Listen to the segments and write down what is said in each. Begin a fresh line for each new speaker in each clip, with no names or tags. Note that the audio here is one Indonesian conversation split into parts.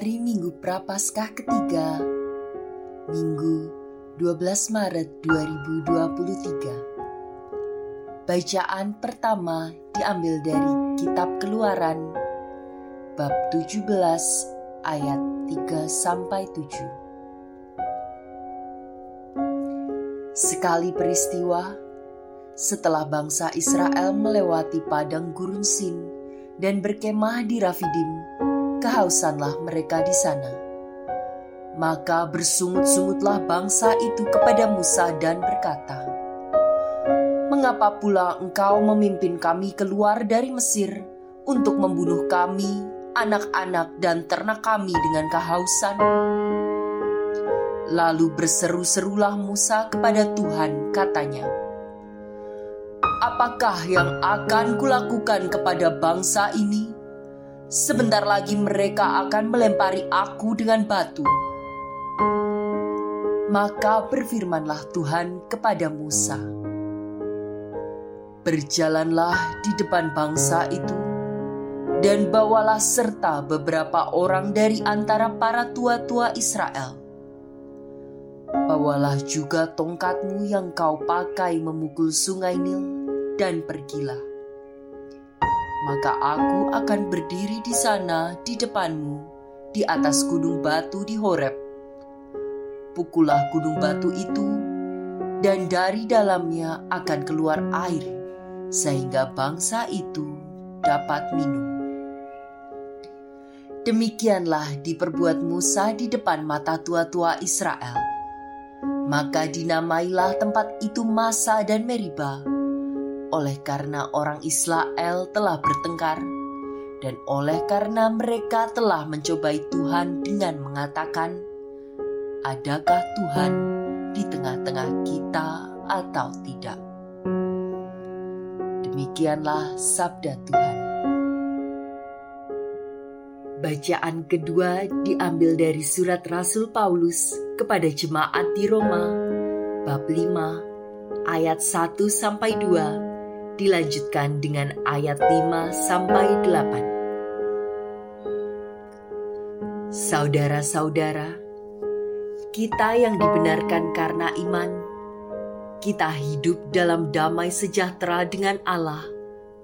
Hari Minggu Prapaskah ketiga Minggu 12 Maret 2023 Bacaan pertama diambil dari Kitab Keluaran Bab 17 ayat 3 sampai 7 Sekali peristiwa setelah bangsa Israel melewati padang gurun Sin dan berkemah di Rafidim, kehausanlah mereka di sana. Maka bersungut-sungutlah bangsa itu kepada Musa dan berkata, Mengapa pula engkau memimpin kami keluar dari Mesir untuk membunuh kami, anak-anak dan ternak kami dengan kehausan? Lalu berseru-serulah Musa kepada Tuhan katanya, Apakah yang akan kulakukan kepada bangsa ini? Sebentar lagi mereka akan melempari aku dengan batu. Maka berfirmanlah Tuhan kepada Musa, "Berjalanlah di depan bangsa itu, dan bawalah serta beberapa orang dari antara para tua-tua Israel. Bawalah juga tongkatmu yang kau pakai memukul sungai Nil, dan pergilah." Maka aku akan berdiri di sana di depanmu, di atas gunung batu di Horeb. Pukullah gunung batu itu, dan dari dalamnya akan keluar air, sehingga bangsa itu dapat minum. Demikianlah diperbuat Musa di depan mata tua-tua Israel. Maka dinamailah tempat itu Masa dan Meribah, oleh karena orang Israel telah bertengkar, dan oleh karena mereka telah mencobai Tuhan dengan mengatakan, "Adakah Tuhan di tengah-tengah kita atau tidak?" Demikianlah sabda Tuhan. Bacaan kedua diambil dari surat Rasul Paulus kepada jemaat di Roma, bab 5, ayat 1 sampai 2 dilanjutkan dengan ayat 5 sampai 8. Saudara-saudara, kita yang dibenarkan karena iman, kita hidup dalam damai sejahtera dengan Allah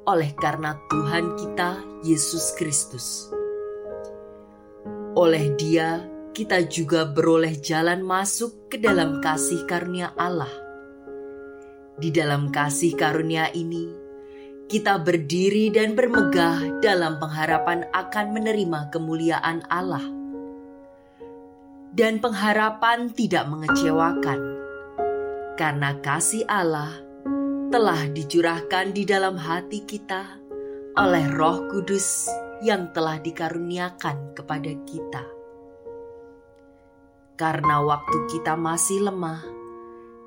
oleh karena Tuhan kita Yesus Kristus. Oleh Dia, kita juga beroleh jalan masuk ke dalam kasih karunia Allah di dalam kasih karunia ini, kita berdiri dan bermegah dalam pengharapan akan menerima kemuliaan Allah. Dan pengharapan tidak mengecewakan, karena kasih Allah telah dicurahkan di dalam hati kita oleh Roh Kudus yang telah dikaruniakan kepada kita. Karena waktu kita masih lemah,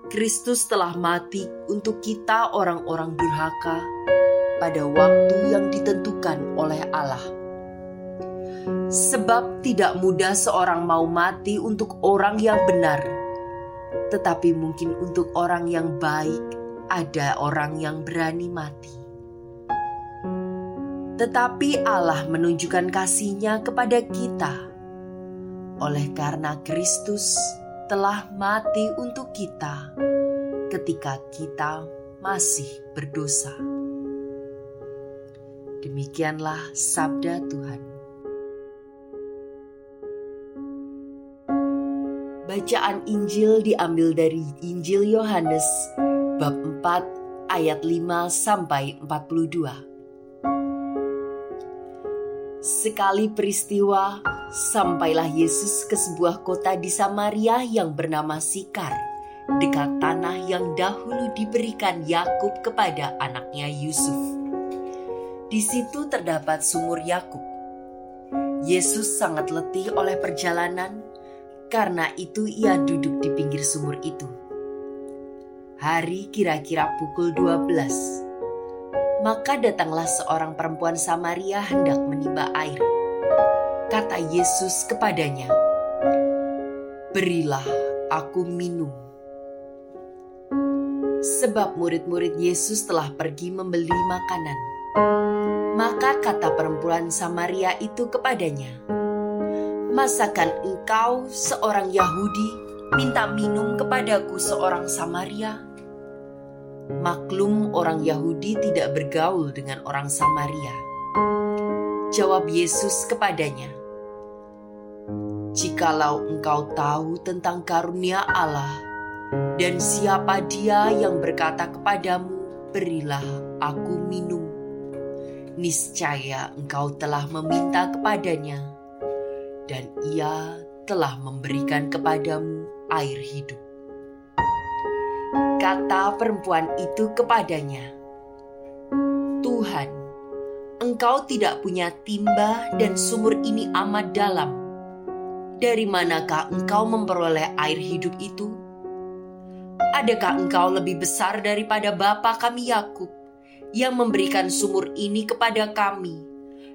Kristus telah mati untuk kita orang-orang durhaka pada waktu yang ditentukan oleh Allah. Sebab tidak mudah seorang mau mati untuk orang yang benar, tetapi mungkin untuk orang yang baik ada orang yang berani mati. Tetapi Allah menunjukkan kasihnya kepada kita oleh karena Kristus telah mati untuk kita ketika kita masih berdosa. Demikianlah sabda Tuhan. Bacaan Injil diambil dari Injil Yohanes bab 4 ayat 5 sampai 42. Sekali peristiwa, sampailah Yesus ke sebuah kota di Samaria yang bernama Sikar, dekat tanah yang dahulu diberikan Yakub kepada anaknya Yusuf. Di situ terdapat sumur Yakub. Yesus sangat letih oleh perjalanan, karena itu ia duduk di pinggir sumur itu. Hari kira-kira pukul 12 maka datanglah seorang perempuan Samaria hendak menimba air. Kata Yesus kepadanya, "Berilah aku minum." Sebab murid-murid Yesus telah pergi membeli makanan. Maka kata perempuan Samaria itu kepadanya, Masakan engkau seorang Yahudi minta minum kepadaku seorang Samaria? Maklum orang Yahudi tidak bergaul dengan orang Samaria. Jawab Yesus kepadanya, Jikalau engkau tahu tentang karunia Allah dan siapa dia yang berkata kepadamu, berilah aku minum. Niscaya engkau telah meminta kepadanya dan ia telah memberikan kepadamu air hidup. Kata perempuan itu kepadanya, "Tuhan, engkau tidak punya timba dan sumur ini amat dalam. Dari manakah engkau memperoleh air hidup itu? Adakah engkau lebih besar daripada bapa kami Yakub yang memberikan sumur ini kepada kami?"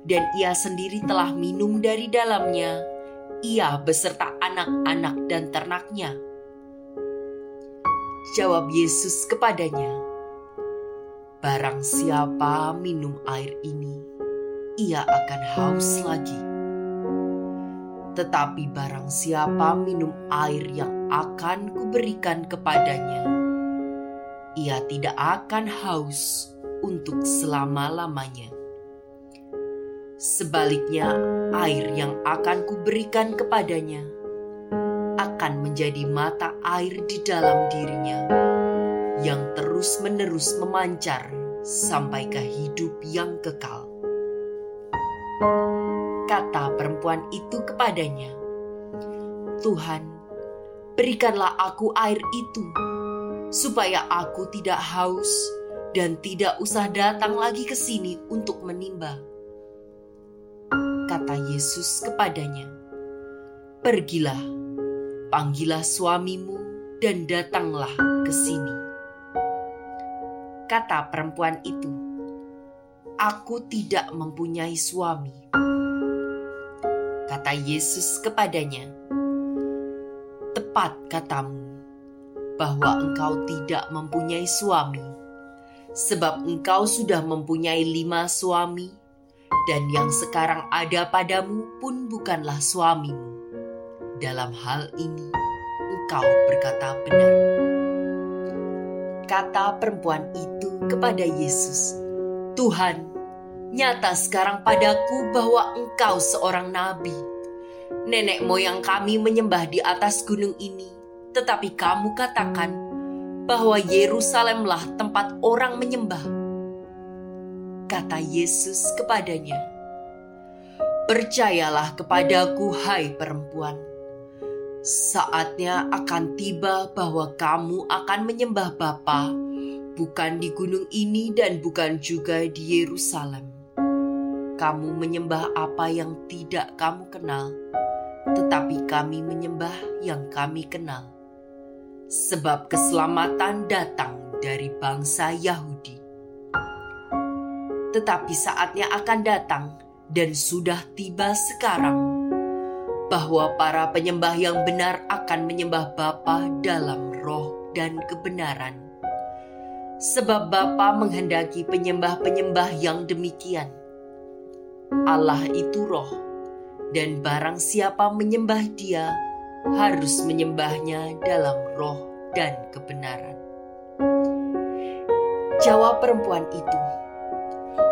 dan ia sendiri telah minum dari dalamnya, ia beserta anak-anak dan ternaknya. Jawab Yesus kepadanya, "Barang siapa minum air ini, ia akan haus lagi. Tetapi barang siapa minum air yang akan kuberikan kepadanya, ia tidak akan haus untuk selama-lamanya." Sebaliknya, air yang akan kuberikan kepadanya akan menjadi mata air di dalam dirinya yang terus-menerus memancar sampai ke hidup yang kekal. Kata perempuan itu kepadanya, "Tuhan, berikanlah aku air itu, supaya aku tidak haus dan tidak usah datang lagi ke sini untuk menimba." kata Yesus kepadanya, "Pergilah, panggillah suamimu, dan datanglah ke sini." Kata perempuan itu, "Aku tidak mempunyai suami." Kata Yesus kepadanya, "Tepat katamu bahwa engkau tidak mempunyai suami, sebab engkau sudah mempunyai lima suami." dan yang sekarang ada padamu pun bukanlah suamimu. Dalam hal ini, engkau berkata benar. Kata perempuan itu kepada Yesus, "Tuhan, nyata sekarang padaku bahwa engkau seorang nabi. Nenek moyang kami menyembah di atas gunung ini, tetapi kamu katakan bahwa Yerusalemlah tempat orang menyembah." kata Yesus kepadanya, "Percayalah kepadaku, hai perempuan. Saatnya akan tiba bahwa kamu akan menyembah Bapa, bukan di gunung ini dan bukan juga di Yerusalem. Kamu menyembah apa yang tidak kamu kenal, tetapi kami menyembah yang kami kenal." Sebab keselamatan datang dari bangsa Yahudi tetapi saatnya akan datang dan sudah tiba sekarang bahwa para penyembah yang benar akan menyembah Bapa dalam roh dan kebenaran. Sebab Bapa menghendaki penyembah-penyembah yang demikian. Allah itu roh, dan barang siapa menyembah dia harus menyembahnya dalam roh dan kebenaran. Jawab perempuan itu,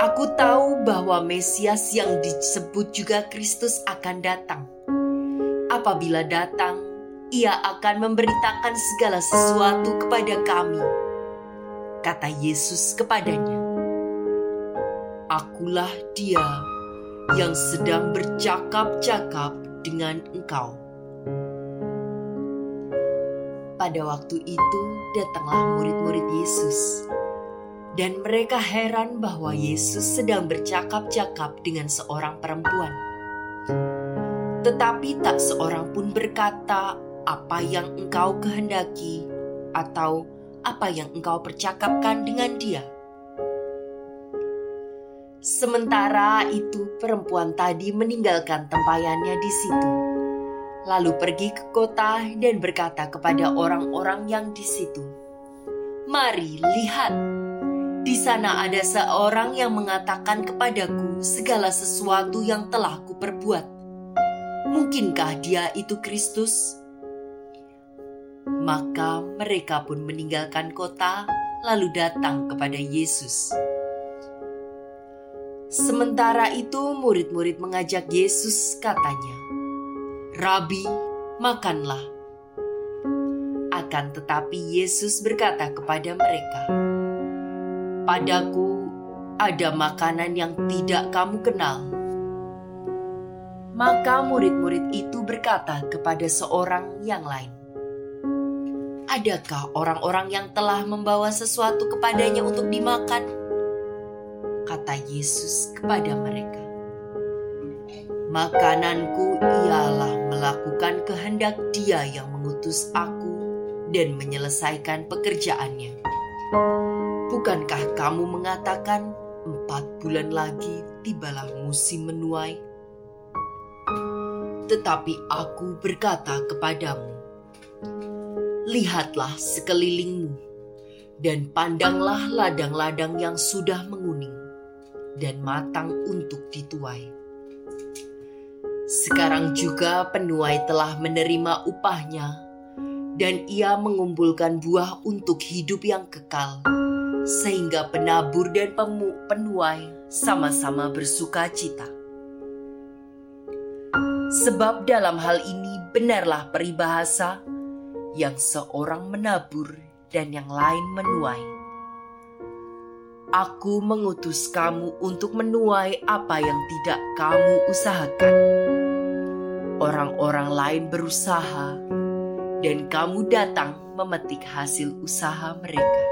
Aku tahu bahwa Mesias yang disebut juga Kristus akan datang. Apabila datang, ia akan memberitakan segala sesuatu kepada kami. Kata Yesus kepadanya, Akulah dia yang sedang bercakap-cakap dengan engkau. Pada waktu itu datanglah murid-murid Yesus dan mereka heran bahwa Yesus sedang bercakap-cakap dengan seorang perempuan. Tetapi tak seorang pun berkata, "Apa yang engkau kehendaki?" atau "Apa yang engkau percakapkan dengan dia?" Sementara itu, perempuan tadi meninggalkan tempayannya di situ, lalu pergi ke kota dan berkata kepada orang-orang yang di situ, "Mari lihat." Di sana ada seorang yang mengatakan kepadaku segala sesuatu yang telah kuperbuat. Mungkinkah dia itu Kristus? Maka mereka pun meninggalkan kota, lalu datang kepada Yesus. Sementara itu, murid-murid mengajak Yesus, katanya, "Rabi, makanlah." Akan tetapi, Yesus berkata kepada mereka, "Padaku ada makanan yang tidak kamu kenal." Maka murid-murid itu berkata kepada seorang yang lain, "Adakah orang-orang yang telah membawa sesuatu kepadanya untuk dimakan?" Kata Yesus kepada mereka, "Makananku ialah melakukan kehendak Dia yang mengutus Aku dan menyelesaikan pekerjaannya. Bukankah kamu mengatakan empat bulan lagi tibalah musim menuai?" Tetapi aku berkata kepadamu, lihatlah sekelilingmu dan pandanglah ladang-ladang yang sudah menguning dan matang untuk dituai. Sekarang juga penuai telah menerima upahnya dan ia mengumpulkan buah untuk hidup yang kekal sehingga penabur dan penuai sama-sama bersuka cita. Sebab dalam hal ini benarlah peribahasa yang seorang menabur dan yang lain menuai. Aku mengutus kamu untuk menuai apa yang tidak kamu usahakan. Orang-orang lain berusaha, dan kamu datang memetik hasil usaha mereka.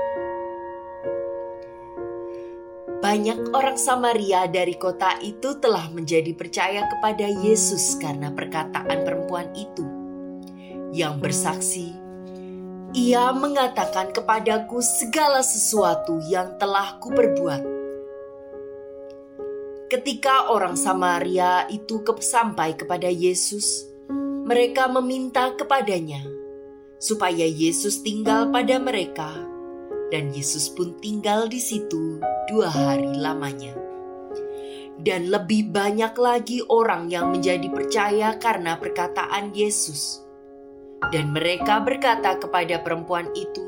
Banyak orang Samaria dari kota itu telah menjadi percaya kepada Yesus karena perkataan perempuan itu yang bersaksi, "Ia mengatakan kepadaku segala sesuatu yang telah kuperbuat." Ketika orang Samaria itu sampai kepada Yesus, mereka meminta kepadanya supaya Yesus tinggal pada mereka dan Yesus pun tinggal di situ dua hari lamanya. Dan lebih banyak lagi orang yang menjadi percaya karena perkataan Yesus. Dan mereka berkata kepada perempuan itu,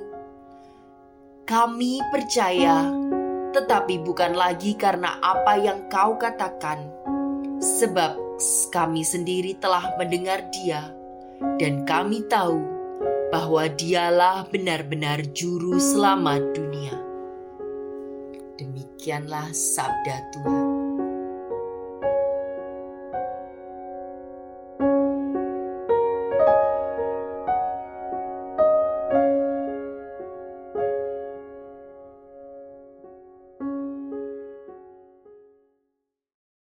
"Kami percaya, tetapi bukan lagi karena apa yang kau katakan, sebab kami sendiri telah mendengar Dia, dan kami tahu bahwa dialah benar-benar juru selamat dunia. Demikianlah sabda Tuhan.